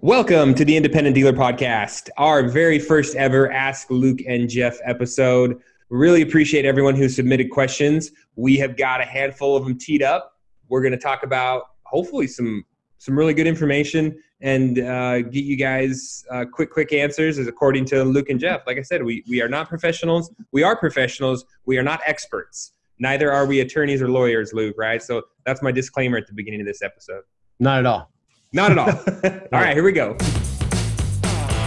Welcome to the Independent Dealer Podcast, our very first ever Ask Luke and Jeff episode. Really appreciate everyone who submitted questions. We have got a handful of them teed up. We're going to talk about hopefully some some really good information and uh, get you guys uh, quick quick answers as according to Luke and Jeff. Like I said, we we are not professionals. We are professionals. We are not experts. Neither are we attorneys or lawyers, Luke. Right? So that's my disclaimer at the beginning of this episode. Not at all. Not at all. all right, here we go.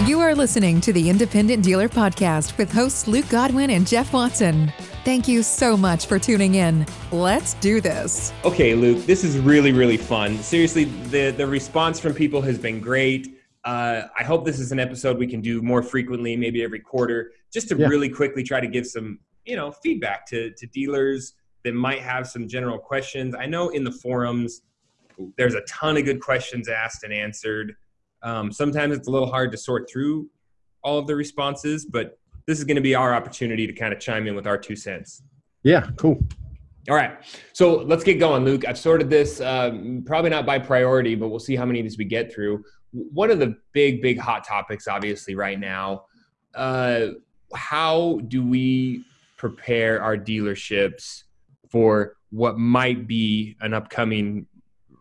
You are listening to the Independent Dealer Podcast with hosts Luke Godwin and Jeff Watson. Thank you so much for tuning in. Let's do this. Okay, Luke, this is really, really fun. Seriously, the, the response from people has been great. Uh, I hope this is an episode we can do more frequently, maybe every quarter, just to yeah. really quickly try to give some, you know, feedback to, to dealers that might have some general questions. I know in the forums, there's a ton of good questions asked and answered. Um, sometimes it's a little hard to sort through all of the responses, but this is going to be our opportunity to kind of chime in with our two cents. Yeah, cool. All right, so let's get going, Luke. I've sorted this um, probably not by priority, but we'll see how many of these we get through. One of the big, big hot topics, obviously, right now. Uh, how do we prepare our dealerships for what might be an upcoming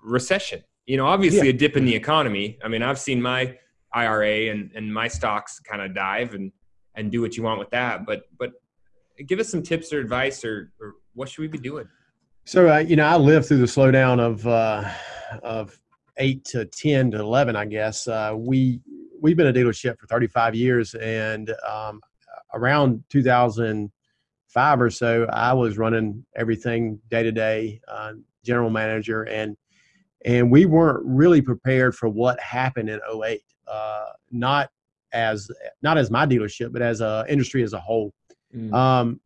recession. You know, obviously yeah. a dip in the economy. I mean, I've seen my IRA and, and my stocks kind of dive and and do what you want with that. But but give us some tips or advice or, or what should we be doing? So uh, you know, I lived through the slowdown of uh, of eight to ten to eleven, I guess. Uh, we we've been a dealership for 35 years, and um, around 2005 or so, I was running everything day to day, uh, general manager, and and we weren't really prepared for what happened in 08 uh, not as not as my dealership but as a industry as a whole mm. um,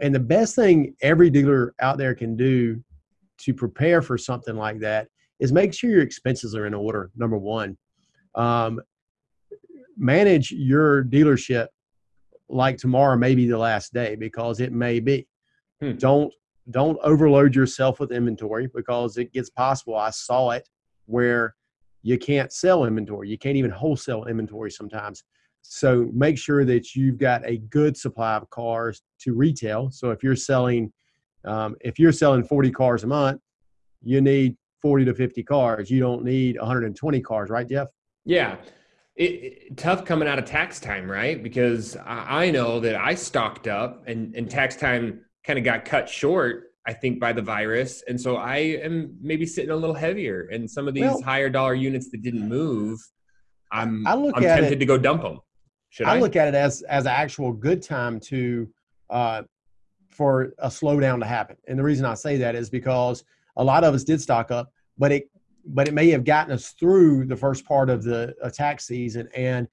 and the best thing every dealer out there can do to prepare for something like that is make sure your expenses are in order number one um, manage your dealership like tomorrow may be the last day because it may be hmm. don't don't overload yourself with inventory because it gets possible. I saw it where you can't sell inventory. You can't even wholesale inventory sometimes. So make sure that you've got a good supply of cars to retail. So if you're selling, um, if you're selling 40 cars a month, you need 40 to 50 cars. You don't need 120 cars, right, Jeff? Yeah. It, it, tough coming out of tax time, right? Because I, I know that I stocked up and, and tax time kind of got cut short I think by the virus, and so I am maybe sitting a little heavier. And some of these well, higher dollar units that didn't move, I'm I look I'm at tempted it, to go dump them. Should I, I, look at it as as an actual good time to uh, for a slowdown to happen. And the reason I say that is because a lot of us did stock up, but it but it may have gotten us through the first part of the attack season, and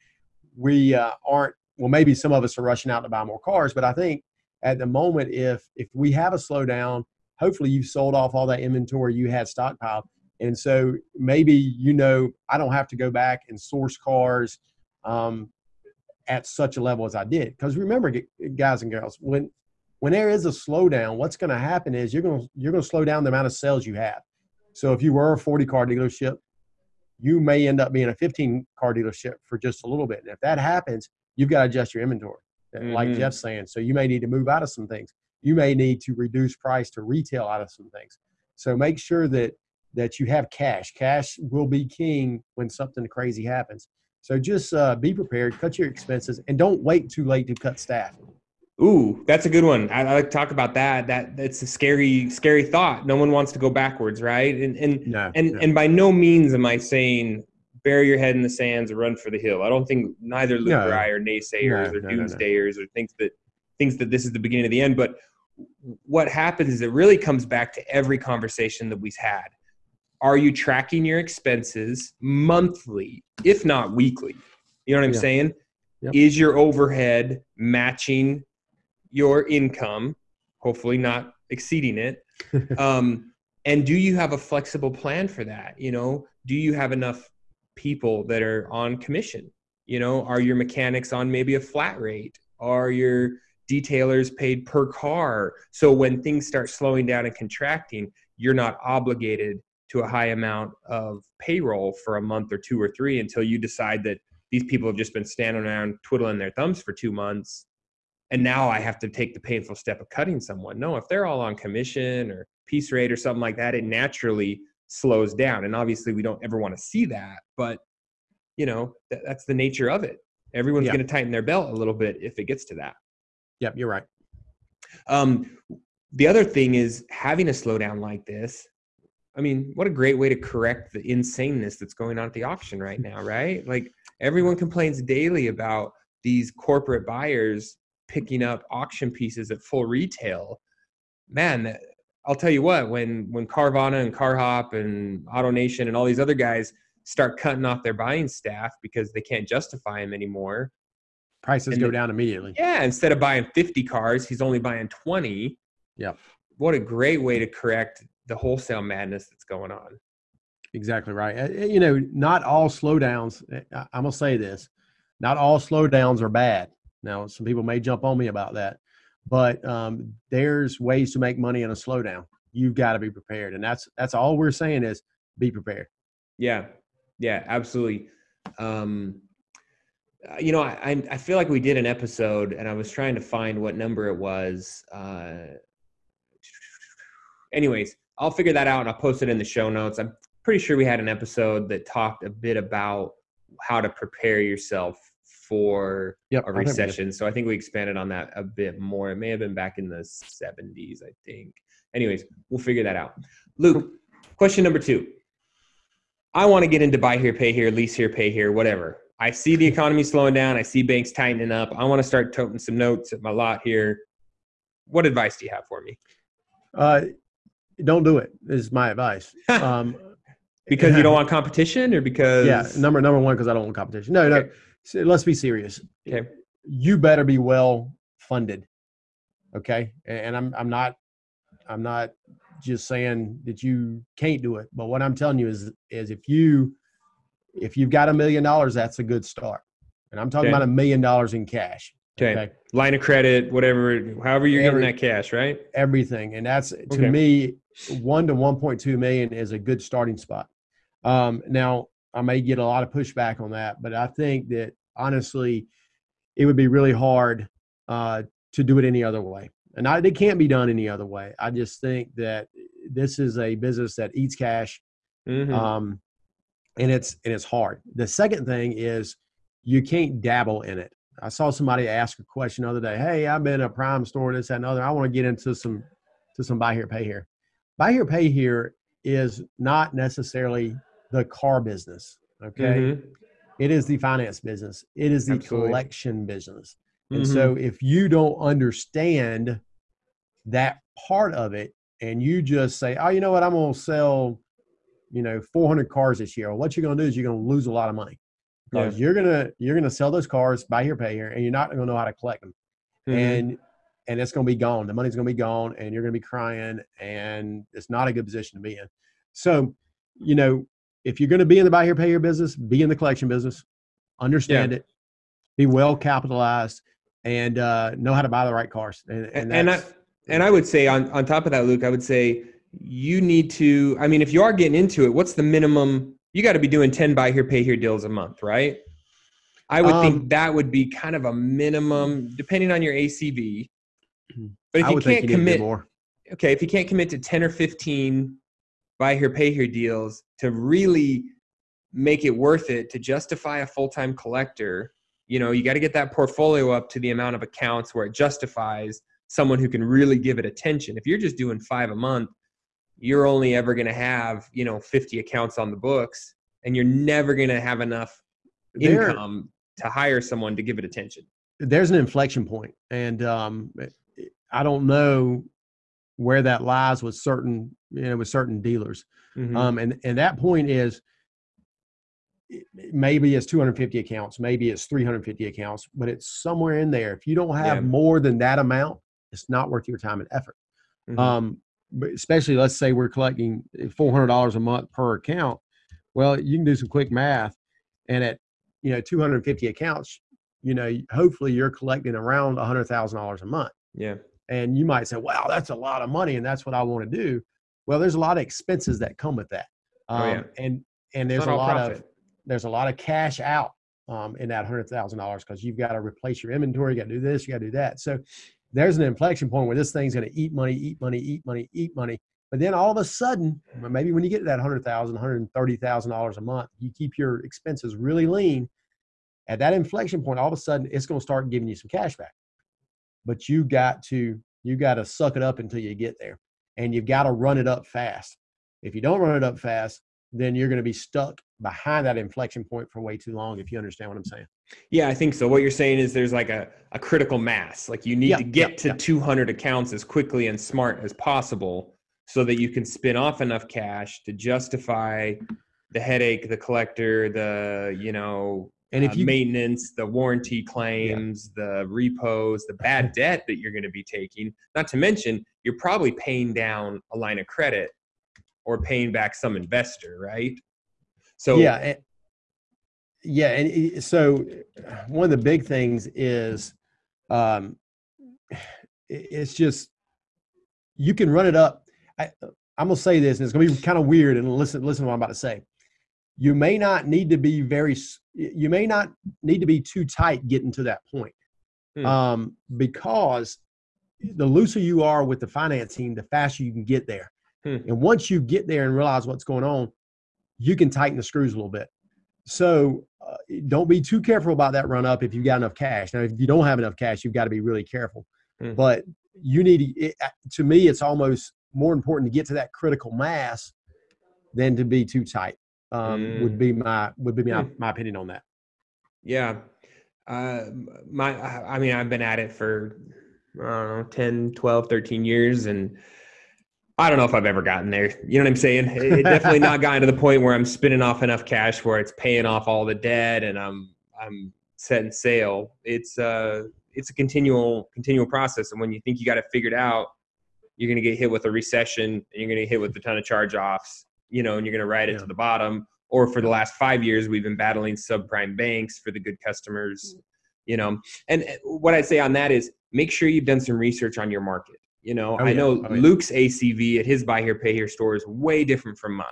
we uh, aren't. Well, maybe some of us are rushing out to buy more cars, but I think at the moment if if we have a slowdown hopefully you've sold off all that inventory you had stockpiled. And so maybe you know i don't have to go back and source cars um, at such a level as i did. Because remember guys and girls when when there is a slowdown what's going to happen is you're going to you're going to slow down the amount of sales you have. So if you were a 40 car dealership you may end up being a 15 car dealership for just a little bit. And if that happens you've got to adjust your inventory mm-hmm. like Jeff's saying. So you may need to move out of some things. You may need to reduce price to retail out of some things. So make sure that that you have cash. Cash will be king when something crazy happens. So just uh, be prepared, cut your expenses, and don't wait too late to cut staff. Ooh, that's a good one. I, I like to talk about that. That that's a scary, scary thought. No one wants to go backwards, right? And and no, and no. and by no means am I saying bury your head in the sands or run for the hill. I don't think neither Luke no. or I are naysayers no, or no, doomsdayers or thinks that thinks that this is the beginning of the end. But what happens is it really comes back to every conversation that we've had. Are you tracking your expenses monthly, if not weekly? You know what I'm yeah. saying? Yep. Is your overhead matching your income? Hopefully, not exceeding it. um, and do you have a flexible plan for that? You know, do you have enough people that are on commission? You know, are your mechanics on maybe a flat rate? Are your detailers paid per car? So when things start slowing down and contracting, you're not obligated to a high amount of payroll for a month or two or three until you decide that these people have just been standing around twiddling their thumbs for two months and now i have to take the painful step of cutting someone no if they're all on commission or piece rate or something like that it naturally slows down. And obviously we don't ever want to see that but you know th- that's the nature of it. Everyone's going to tighten their belt a little bit if it gets to that. Yep you're right. Um, the other thing is having a slowdown like this I mean, what a great way to correct the insaneness that's going on at the auction right now, right? Like everyone complains daily about these corporate buyers picking up auction pieces at full retail. Man, I'll tell you what, when when Carvana and CarHop and AutoNation and all these other guys start cutting off their buying staff because they can't justify them anymore, prices go down immediately. Yeah, instead of buying 50 cars, he's only buying 20. Yeah. What a great way to correct the wholesale madness that's going on. Exactly right. Uh, you know, not all slowdowns. Eh, I'm gonna say this: not all slowdowns are bad. Now, some people may jump on me about that, but um, there's ways to make money in a slowdown. You've got to be prepared, and that's that's all we're saying is be prepared. Yeah, yeah, absolutely. Um, uh, you know, I I feel like we did an episode, and I was trying to find what number it was. Uh, anyways, I'll figure that out and I'll post it in the show notes. I'm pretty sure we had an episode that talked a bit about how to prepare yourself for yep, a recession. So I think we expanded on that a bit more. It may have been back in the 70s, I think. Anyways, we'll figure that out. Luke, question number two. I want to get into buy here, pay here, lease here, pay here, whatever. I see the economy slowing down. I see banks tightening up. I want to start toting some notes at my lot here. What advice do you have for me? Uh, don't do it. Is my advice. Um, because you don't want competition, or because yeah, number number one because I don't want competition. No, okay. no. So let's be serious. Okay, you better be well funded. Okay, and I'm I'm not I'm not just saying that you can't do it, but what I'm telling you is is if you if you've got a million dollars, that's a good start. And I'm talking okay. about a million dollars in cash. Okay. okay. Line of credit, whatever, however you're Every, getting that cash, right? Everything. And that's to okay. me, one to 1.2 million is a good starting spot. Um, now, I may get a lot of pushback on that, but I think that honestly, it would be really hard uh, to do it any other way. And I, it can't be done any other way. I just think that this is a business that eats cash, mm-hmm. um, and it's and it's hard. The second thing is you can't dabble in it. I saw somebody ask a question the other day. Hey, I've been a prime store, this, that, and other. I want to get into some to some buy here, pay here. Buy here, pay here is not necessarily the car business. Okay. Mm-hmm. It is the finance business. It is the Absolutely. collection business. And mm-hmm. so if you don't understand that part of it and you just say, oh, you know what, I'm going to sell, you know, 400 cars this year. Well, what you're going to do is you're going to lose a lot of money because yeah. you're gonna you're gonna sell those cars, buy here, pay here, and you're not gonna know how to collect them, mm-hmm. and and it's gonna be gone. The money's gonna be gone, and you're gonna be crying, and it's not a good position to be in. So, you know, if you're gonna be in the buy here, pay here business, be in the collection business, understand yeah. it, be well capitalized, and uh, know how to buy the right cars. And and, and I and I would say on on top of that, Luke, I would say you need to. I mean, if you are getting into it, what's the minimum you got to be doing 10 buy here, pay here deals a month, right? I would um, think that would be kind of a minimum, depending on your ACV. But if you can't commit, okay, if you can't commit to 10 or 15 buy here, pay here deals to really make it worth it to justify a full time collector, you know, you got to get that portfolio up to the amount of accounts where it justifies someone who can really give it attention. If you're just doing five a month, you're only ever going to have you know 50 accounts on the books and you're never going to have enough there, income to hire someone to give it attention there's an inflection point and um, i don't know where that lies with certain you know with certain dealers mm-hmm. um, and and that point is maybe it's 250 accounts maybe it's 350 accounts but it's somewhere in there if you don't have yeah. more than that amount it's not worth your time and effort mm-hmm. um, especially let's say we're collecting $400 a month per account well you can do some quick math and at you know 250 accounts you know hopefully you're collecting around $100000 a month yeah and you might say wow that's a lot of money and that's what i want to do well there's a lot of expenses that come with that Um, oh, yeah. And and there's a lot profit. of there's a lot of cash out um, in that hundred thousand dollars because you've got to replace your inventory, you got to do this, you got to do that. So there's an inflection point where this thing's going to eat money, eat money, eat money, eat money. But then all of a sudden, maybe when you get to that hundred thousand, hundred thirty thousand dollars a month, you keep your expenses really lean. At that inflection point, all of a sudden, it's going to start giving you some cash back. But you got to you got to suck it up until you get there, and you've got to run it up fast. If you don't run it up fast, then you're going to be stuck behind that inflection point for way too long if you understand what i'm saying yeah i think so what you're saying is there's like a, a critical mass like you need yeah, to get yeah, to yeah. 200 accounts as quickly and smart as possible so that you can spin off enough cash to justify the headache the collector the you know and if uh, you, maintenance the warranty claims the repos the bad debt that you're going to be taking not to mention you're probably paying down a line of credit or paying back some investor, right? So yeah, and, yeah, and so one of the big things is, um, it's just you can run it up. I, I'm gonna say this, and it's gonna be kind of weird. And listen, listen to what I'm about to say. You may not need to be very. You may not need to be too tight getting to that point, hmm. um, because the looser you are with the financing, the faster you can get there. Hmm. And once you get there and realize what's going on, you can tighten the screws a little bit. So uh, don't be too careful about that run up if you've got enough cash. Now, if you don't have enough cash, you've got to be really careful. Hmm. But you need it, to me, it's almost more important to get to that critical mass than to be too tight. Um, Would hmm. be my would be my, my opinion on that. Yeah, uh, my I mean I've been at it for I don't know 10, 12, 13 years, and I don't know if I've ever gotten there. You know what I'm saying? It, definitely not gotten to the point where I'm spinning off enough cash where it's paying off all the debt and I'm I'm setting sail. It's uh it's a continual continual process, and when you think you got it figured out, you're going to get hit with a recession, and you're going to get hit with a ton of charge offs. You know, and you're going to ride it yeah. to the bottom. Or for the last five years, we've been battling subprime banks for the good customers. You know, and uh, what I'd say on that is make sure you've done some research on your market you know, oh, I know oh, Luke's ACV at his buy here, pay here store is way different from mine.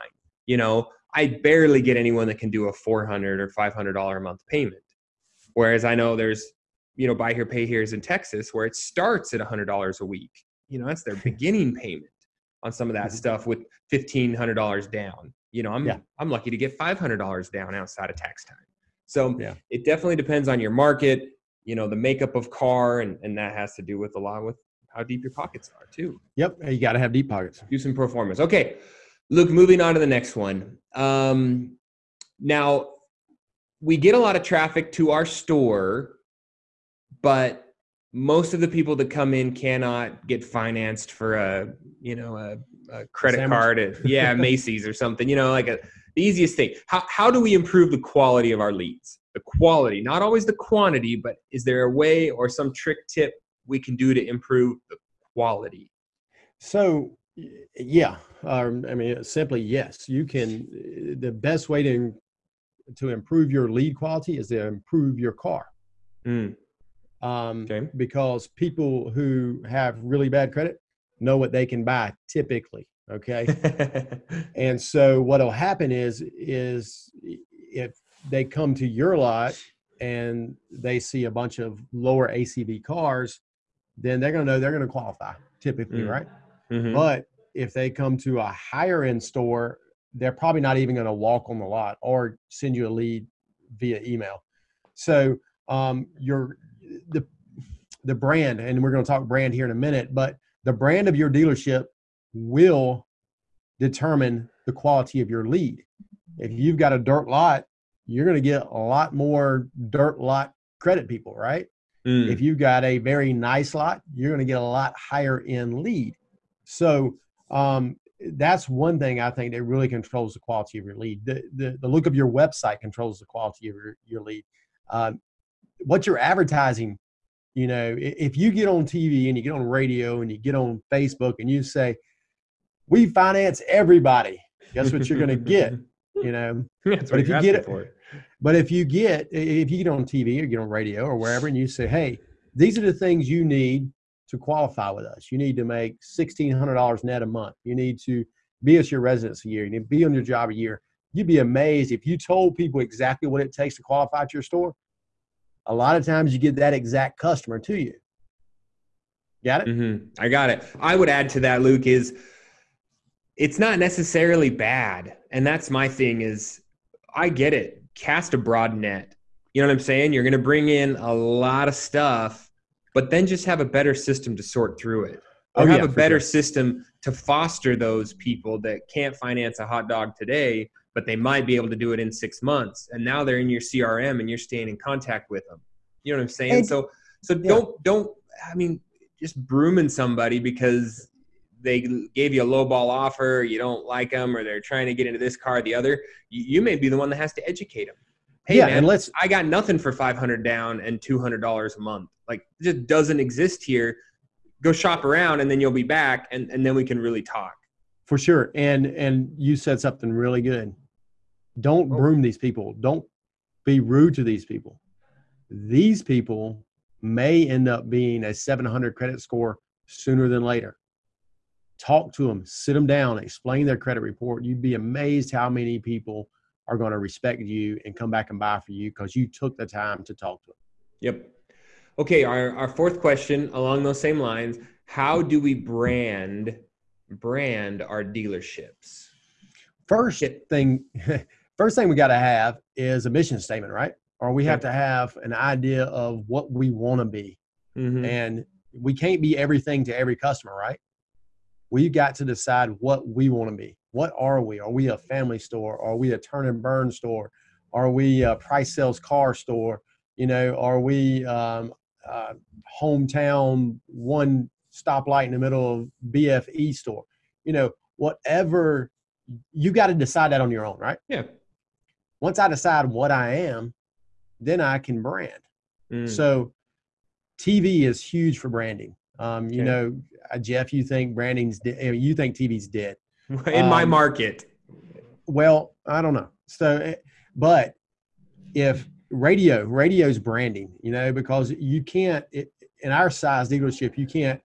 You know, I barely get anyone that can do a 400 or $500 a month payment. Whereas I know there's, you know, buy here, pay here's in Texas where it starts at $100 a week. You know, that's their beginning payment on some of that mm-hmm. stuff with $1,500 down. You know, I'm, yeah. I'm lucky to get $500 down outside of tax time. So yeah. it definitely depends on your market, you know, the makeup of car, and, and that has to do with a lot with how deep your pockets are too. Yep, you got to have deep pockets. Do some performance. Okay, Luke. Moving on to the next one. Um, now, we get a lot of traffic to our store, but most of the people that come in cannot get financed for a you know a, a credit card at yeah Macy's or something. You know, like a the easiest thing. How how do we improve the quality of our leads? The quality, not always the quantity, but is there a way or some trick tip we can do to improve the quality? So, yeah, um, I mean, simply yes. You can. The best way to to improve your lead quality is to improve your car. Mm. Um, okay. Because people who have really bad credit know what they can buy typically. Okay. and so what'll happen is is if they come to your lot and they see a bunch of lower ACV cars, then they're going to know they're going to qualify typically, mm. right? Mm-hmm. But if they come to a higher end store, they're probably not even going to walk on the lot or send you a lead via email. So um, your the the brand, and we're going to talk brand here in a minute, but the brand of your dealership will determine the quality of your lead. If you've got a dirt lot, you're going to get a lot more dirt lot credit people, right? Mm. If you've got a very nice lot, you're going to get a lot higher in lead. So um, that's one thing I think that really controls the quality of your lead. The, the, the look of your website controls the quality of your, your lead. Um, what you're advertising, you know, if you get on TV and you get on radio and you get on Facebook and you say, we finance everybody, guess what you're going to get? You know, but if you get it, for. But if you get if you get on TV or get on radio or wherever and you say, hey, these are the things you need to qualify with us. You need to make sixteen hundred dollars net a month. You need to be at your residence a year, you need to be on your job a year. You'd be amazed if you told people exactly what it takes to qualify at your store. A lot of times you get that exact customer to you. Got it? Mm-hmm. I got it. I would add to that, Luke, is it's not necessarily bad. And that's my thing is I get it. Cast a broad net. You know what I'm saying? You're going to bring in a lot of stuff, but then just have a better system to sort through it. Or oh, have yeah, a better sure. system to foster those people that can't finance a hot dog today, but they might be able to do it in six months. And now they're in your CRM and you're staying in contact with them. You know what I'm saying? And, so so yeah. don't don't I mean just brooming somebody because they gave you a low ball offer, you don't like them, or they're trying to get into this car or the other, you, you may be the one that has to educate them. Hey, yeah, man, and let's. I got nothing for five hundred down and two hundred dollars a month. Like, it just doesn't exist here. Go shop around, and then you'll be back, and and then we can really talk. For sure, and and you said something really good. Don't oh. broom these people. Don't be rude to these people. These people may end up being a 700 credit score sooner than later talk to them, sit them down, explain their credit report. You'd be amazed how many people are going to respect you and come back and buy for you because you took the time to talk to them. Yep. Okay, our, our fourth question along those same lines, how do we brand brand our dealerships? First thing first thing we got to have is a mission statement, right? Or we have to have an idea of what we want to be. Mm-hmm. And we can't be everything to every customer, right? We've got to decide what we want to be. What are we? Are we a family store? Are we a turn and burn store? Are we a price sales car store? You know, are we um, uh, hometown one stoplight in the middle of BFE store? You know, whatever you got to decide that on your own, right? Yeah. Once I decide what I am, then I can brand. Mm. So TV is huge for branding. Um, you okay. know, uh, Jeff, you think branding's de- you think TV's dead in um, my market. Well, I don't know. So, eh, but if radio, radio's branding, you know, because you can't it, in our size dealership, you can't.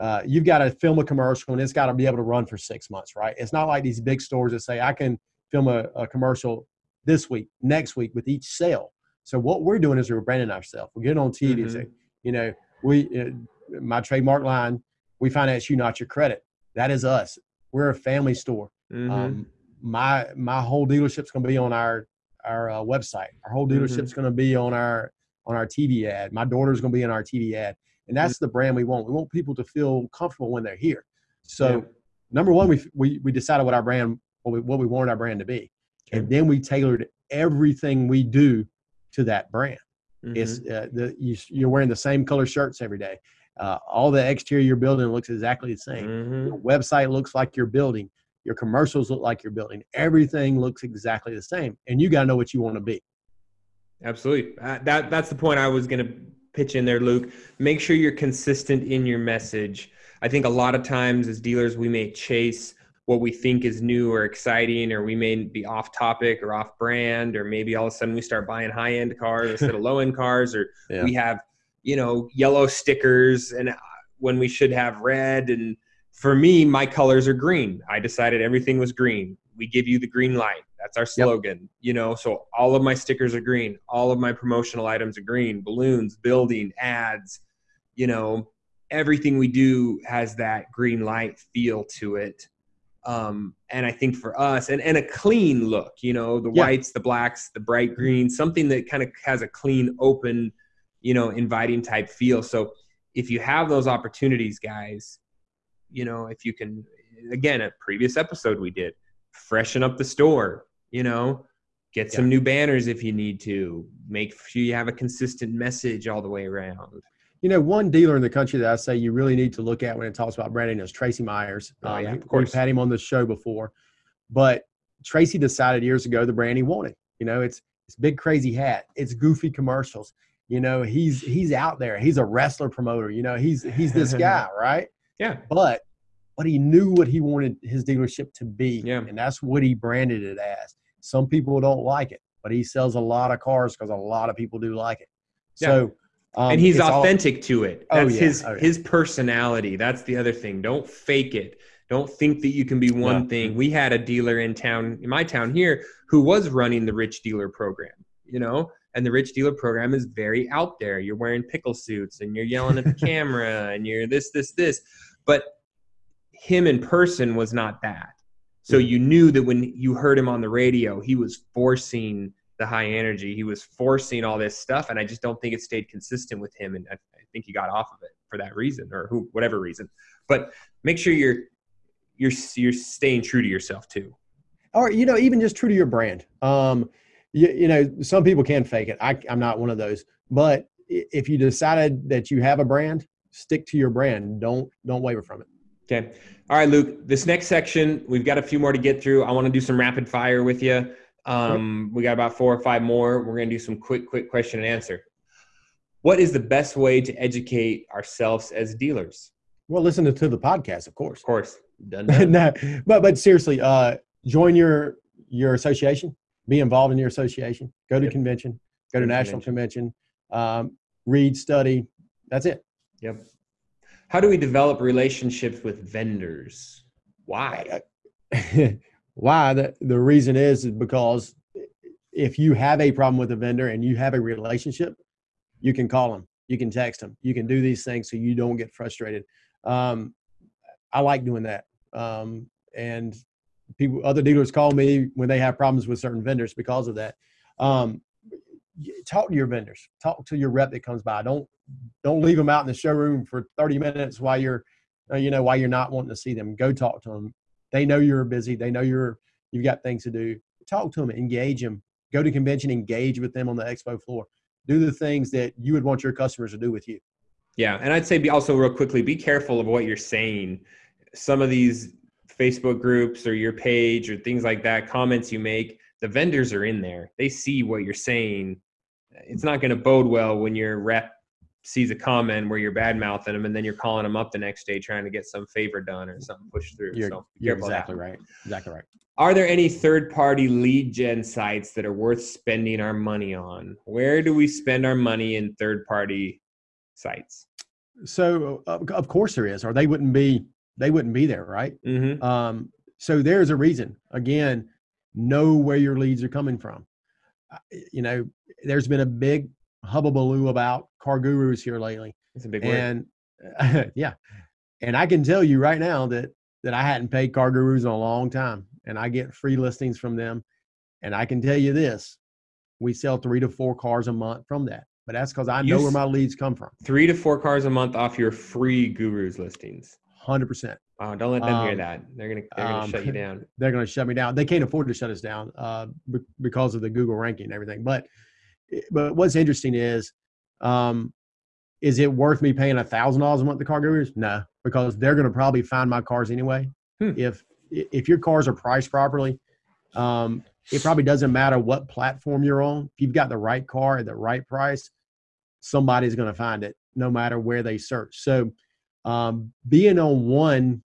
Uh, you've got to film a commercial and it's got to be able to run for six months, right? It's not like these big stores that say I can film a, a commercial this week, next week with each sale. So what we're doing is we're branding ourselves. We're getting on TV. Mm-hmm. Say, you know, we uh, my trademark line we finance you, not your credit. That is us. We're a family store. Mm-hmm. Um, my my whole dealership's going to be on our our uh, website. Our whole dealership's mm-hmm. going to be on our on our TV ad. My daughter's going to be in our TV ad, and that's mm-hmm. the brand we want. We want people to feel comfortable when they're here. So, yeah. number one, we, we we decided what our brand what we what we wanted our brand to be, and then we tailored everything we do to that brand. Mm-hmm. uh, the you, you're wearing the same color shirts every day. Uh, all the exterior you're building looks exactly the same. Mm-hmm. Your website looks like your building. Your commercials look like your building. Everything looks exactly the same, and you got to know what you want to be. Absolutely. Uh, that that's the point I was going to pitch in there, Luke. Make sure you're consistent in your message. I think a lot of times as dealers, we may chase what we think is new or exciting, or we may be off topic or off brand, or maybe all of a sudden we start buying high end cars instead of low end cars, or yeah. we have you know yellow stickers and uh, when we should have red. And for me my colors are green. I decided everything was green. We give you the green light. That's our slogan yep. you know? So all of my stickers are green. All of my promotional items are green. Balloons building ads you know? Everything we do has that green light feel to it um, and i think for us and, and a clean look you know the yeah. whites the blacks the bright green something that kind of has a clean open you know, inviting type feel. So if you have those opportunities, guys, you know, if you can, again, a previous episode we did, freshen up the store, you know, get some new banners if you need to, make sure you have a consistent message all the way around. You know, one dealer in the country that I say you really need to look at when it talks about branding is Tracy Myers. Oh, um, yeah, of course. We've had him on the show before, but Tracy decided years ago the brand he wanted. You know, it's it's big crazy hat, it's goofy commercials, you know, he's he's out there. He's a wrestler promoter. You know, he's he's this guy, right? Yeah. But but he knew what he wanted his dealership to be. Yeah. And that's what he branded it as. Some people don't like it, but he sells a lot of cars because a lot of people do like it. Yeah. So um, and he's authentic all, to it. Oh, that's oh, yeah, his oh, yeah. his personality. That's the other thing. Don't fake it. Don't think that you can be one yeah. thing. We had a dealer in town, in my town here, who was running the rich dealer program, you know, and the rich dealer program is very out there. You're wearing pickle suits and you're yelling at the camera and you're this, this, this. But him in person was not that. So you knew that when you heard him on the radio, he was forcing the high energy. He was forcing all this stuff, and I just don't think it stayed consistent with him. And I, I think he got off of it for that reason, or who, whatever reason. But make sure you're you're you're staying true to yourself too. Or you know, even just true to your brand. Um, you, you know, some people can fake it. I, I'm not one of those. But if you decided that you have a brand, stick to your brand. Don't don't waver from it. Okay. All right, Luke. This next section, we've got a few more to get through. I want to do some rapid fire with you. Um, we got about four or five more. We're going to do some quick, quick question and answer. What is the best way to educate ourselves as dealers? Well, listen to, the podcast, of course. Of course. Done, done. no, but but seriously, uh, join your your association. Be involved in your association. Go to yep. convention. Go to national convention. convention. Um, read, study. That's it. Yep. How do we develop relationships with vendors? Why? Why? The, the reason is, because if you have a problem with a vendor and you have a relationship, you can call them, you can text them, you can do these things so you don't get frustrated. Um, I like doing that. Um, and people, other dealers call me when they have problems with certain vendors because of that. Um, talk to your vendors, talk to your rep that comes by. Don't don't leave them out in the showroom for 30 minutes while you're uh, you know while you're not wanting to see them go talk to them they know you're busy. They know you're you've got things to do. Talk to them engage them go to convention engage with them on the expo floor. Do the things that you would want your customers to do with you. Yeah and i'd say be also real quickly be careful of what you're saying. Some of these facebook groups or your page or things like that comments you make the vendors are in there. They see what you're saying. It's not going to bode well when your rep sees a comment where you're bad mouthing them and then you're calling them up the next day trying to get some favor done or something pushed through. You're, so you're exactly right. Exactly right. Are there any third party lead gen sites that are worth spending our money on? Where do we spend our money in third party sites? So of course there is, or they wouldn't be they wouldn't be there, right? Mm-hmm. Um, so there's a reason. Again, know where your leads are coming from. You know, there's been a big hubbubaloo about CarGurus here lately. It's a big word. And yeah, and I can tell you right now that that I hadn't paid CarGurus in a long time, and I get free listings from them. And I can tell you this: we sell three to four cars a month from that. But that's because I you know where my leads come from. Three to four cars a month off your free gurus listings. Hundred percent. Wow! Don't let them um, hear that. They're gonna they're gonna um, shut you down. They're gonna shut me down. They can't afford to shut us down uh, because of the Google ranking and everything. But but what's interesting is, um, is it worth me paying a thousand dollars a month to CarGurus? No, because they're going to probably find my cars anyway. Hmm. If if your cars are priced properly, um, it probably doesn't matter what platform you're on. If you've got the right car at the right price, somebody's going to find it, no matter where they search. So, um, being on one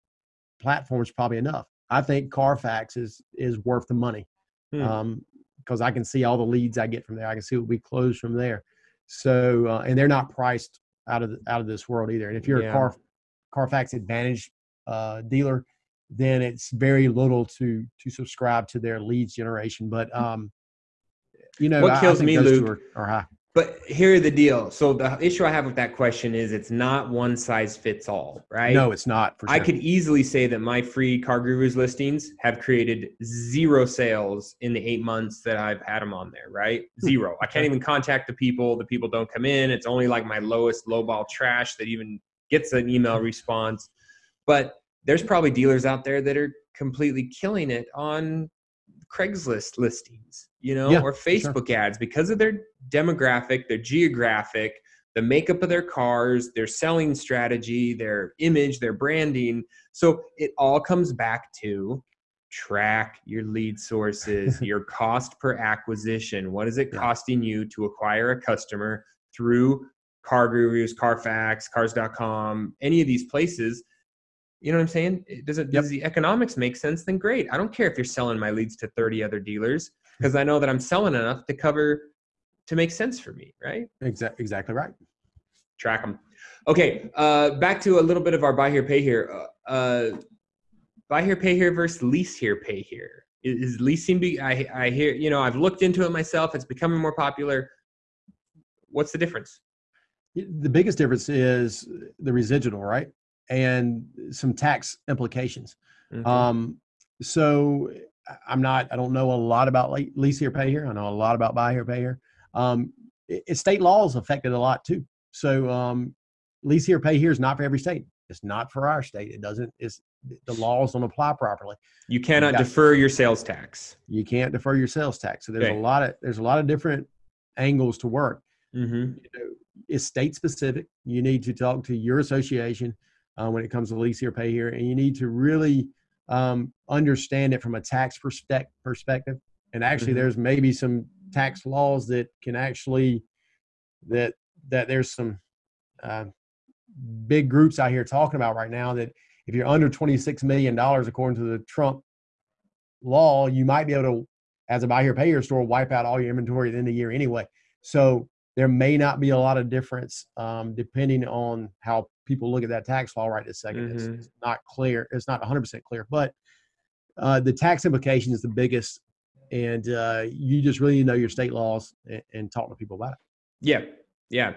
platform is probably enough. I think Carfax is is worth the money. Hmm. Um, because I can see all the leads I get from there. I can see what we close from there. So, uh, and they're not priced out of the, out of this world either. And if you're yeah. a Car Carfax Advantage uh, dealer, then it's very little to to subscribe to their leads generation. But um, you know, what kills me, Luke, are, are high. But here the deal. So the issue I have with that question is it's not one size fits all, right? No, it's not. Sure. I could easily say that my free CarGurus listings have created zero sales in the eight months that I've had them on there, right? Hmm. Zero. I can't even contact the people. The people don't come in. It's only like my lowest lowball trash that even gets an email response. But there's probably dealers out there that are completely killing it on Craigslist listings, you know, yeah, or Facebook sure. ads because of their demographic, their geographic, the makeup of their cars, their selling strategy, their image, their branding. So it all comes back to track your lead sources, your cost per acquisition. What is it costing you to acquire a customer through CarGurus, Carfax, Cars.com, any of these places? You know what I'm saying? Does it yep. does the economics make sense? Then great. I don't care if you're selling my leads to 30 other dealers because I know that I'm selling enough to cover to make sense for me, right? Exactly, exactly right. Track them. Okay, uh, back to a little bit of our buy here, pay here. Uh, uh, buy here, pay here versus lease here, pay here? Is, is leasing? Be, I I hear you know I've looked into it myself. It's becoming more popular. What's the difference? The biggest difference is the residual, right, and some tax implications. Mm-hmm. Um, so I'm not. I don't know a lot about lease here, pay here. I know a lot about buy here, pay here. Um, it, state laws affected a lot too. So um, lease here, pay here is not for every state. It's not for our state. It doesn't. It's the laws don't apply properly. You cannot you got, defer your sales tax. You can't defer your sales tax. So there's okay. a lot of there's a lot of different angles to work. Mm-hmm. You know, it's state specific. You need to talk to your association uh, when it comes to lease here, pay here, and you need to really um, understand it from a tax perspective. Perspective, and actually, mm-hmm. there's maybe some tax laws that can actually that that there's some uh, big groups out here talking about right now that if you're under 26 million dollars according to the Trump law, you might be able to, as a buy here pay here store, wipe out all your inventory at the end of the year anyway. So there may not be a lot of difference um, depending on how people look at that tax law right this 2nd mm-hmm. it's, it's, not clear. It's not 100% clear, but uh, the tax implication is the biggest and uh, you just really know your state laws and, and, talk to people about it. Yeah, yeah.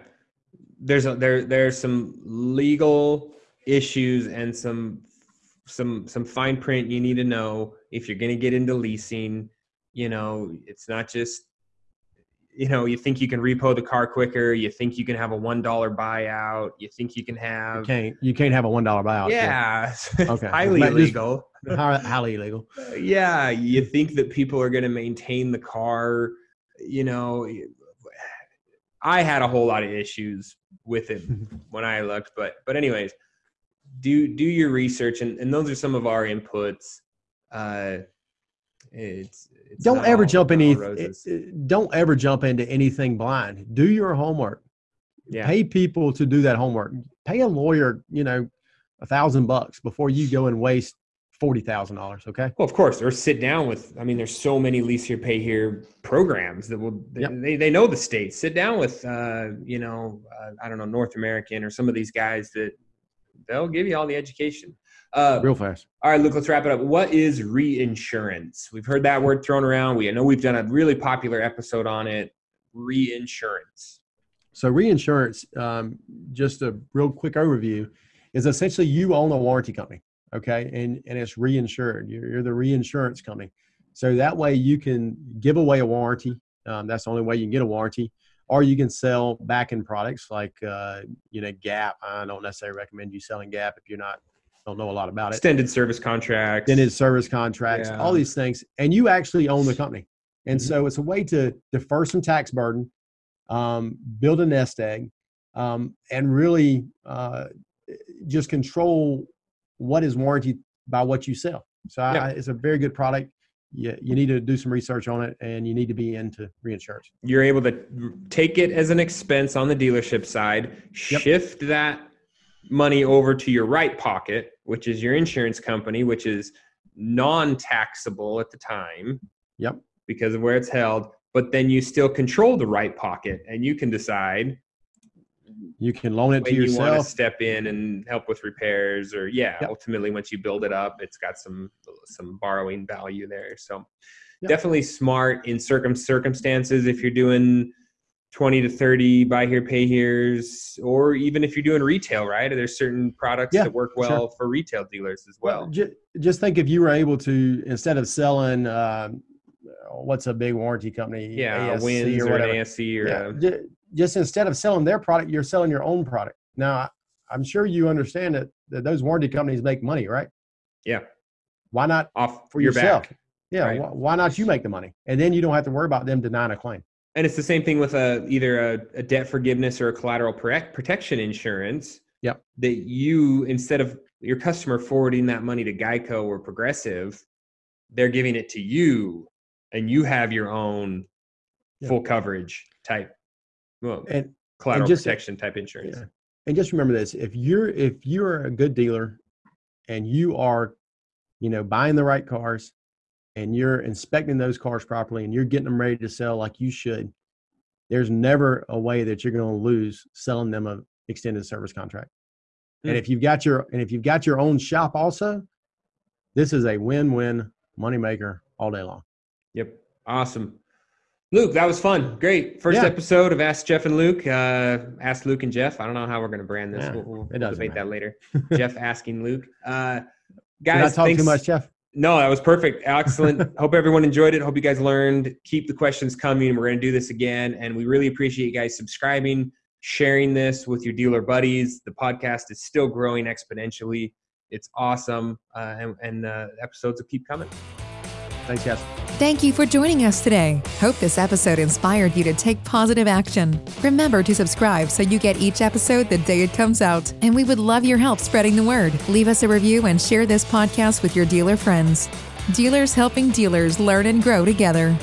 There's a, there there's some legal issues and some some some fine print you need to know if you're going to get into leasing. You know, it's not just you know you think you can repo the car quicker you think you can have a one dollar buyout you think you can have you can't you can't have a one dollar buyout yeah. Okay. Highly illegal. Highly illegal. Yeah you think that people are going to maintain the car you know i had a whole lot of issues with it when i looked but but anyways do do your research and, and those are some of our inputs. Uh it's, it's don't ever jump any don't ever jump into anything blind do your homework yeah. pay people to do that homework pay a lawyer you know a thousand bucks before you go and waste forty thousand dollars. Okay. Well, of course, or sit down with. I mean, there's so many lease here, pay here programs that will. Yep. They they know the states. Sit down with, uh, you know, uh, I don't know, North American or some of these guys that they'll give you all the education. Uh, Real fast. All right, Luke, let's wrap it up. What is reinsurance? We've heard that word thrown around. We I know we've done a really popular episode on it. Reinsurance. So reinsurance, um, just a real quick overview, is essentially you own a warranty company, okay, and and it's reinsured. You're, you're the reinsurance company, so that way you can give away a warranty. Um, that's the only way you can get a warranty or you can sell back end products like uh, you know gap i don't necessarily recommend you selling gap if you're not don't know a lot about it extended service contracts extended service contracts yeah. all these things and you actually own the company and mm-hmm. so it's a way to defer some tax burden um, build a nest egg um, and really uh, just control what is warranted by what you sell so yeah. I, it's a very good product you, you need to do some research on it and you need to be into reinsurance. You're able to take it as an expense on the dealership side, yep. shift that money over to your right pocket, which is your insurance company, which is non taxable at the time. Yep. Because of where it's held. But then you still control the right pocket and you can decide you can loan it to yourself. You want to step in and help with repairs, or yeah, yep. ultimately once you build it up, it's got some some borrowing value there. So yep. definitely smart in circum circumstances if you're doing 20 to 30 buy here pay here's or even if you're doing retail right there's certain products yeah, that work well sure. for retail dealers as well, well just think if you were able to instead of selling uh, what's a big warranty company yeah ASC wins or, or an asc or yeah, a, just instead of selling their product, you're selling your own product. Now, I'm sure you understand that, that those warranty companies make money, right? Yeah. Why not off for yourself? Back, yeah. Right. Why, why, not you make the money, and then you don't have to worry about them denying a claim. And it's the same thing with a either a, a debt forgiveness or a collateral protection insurance. Yep. That you instead of your customer forwarding that money to Geico or Progressive, they're giving it to you, and you have your own yep. full coverage type well, and collateral and just, protection type insurance. Yeah. And just remember this: if you're if you're a good dealer, and you are, you know, buying the right cars, and you're inspecting those cars properly, and you're getting them ready to sell like you should, there's never a way that you're going to lose selling them a extended service contract. Mm. And if you've got your and if you've got your own shop also, this is a win-win moneymaker all day long. Yep. Awesome. Luke, that was fun. Great. First yeah. episode of Ask Jeff and Luke. Uh, Ask Luke and Jeff. I don't know how we're going to brand this. Yeah, we'll, we'll, debate matter. that later. Jeff asking Luke. Uh, guys, Did I talk too much, Jeff? No, that was perfect. Excellent. Hope everyone enjoyed it. Hope you guys learned. Keep the questions coming. We're going to do this again. And we really appreciate you guys subscribing, sharing this with your dealer buddies. The podcast is still growing exponentially. It's awesome. Uh, and and uh, episodes will keep coming. Thanks, guys. Thank you for joining us today. Hope this episode inspired you to take positive action. Remember to subscribe so you get each episode the day it comes out. And we would love your help spreading the word. Leave us a review and share this podcast with your dealer friends. Dealers helping dealers learn and grow together.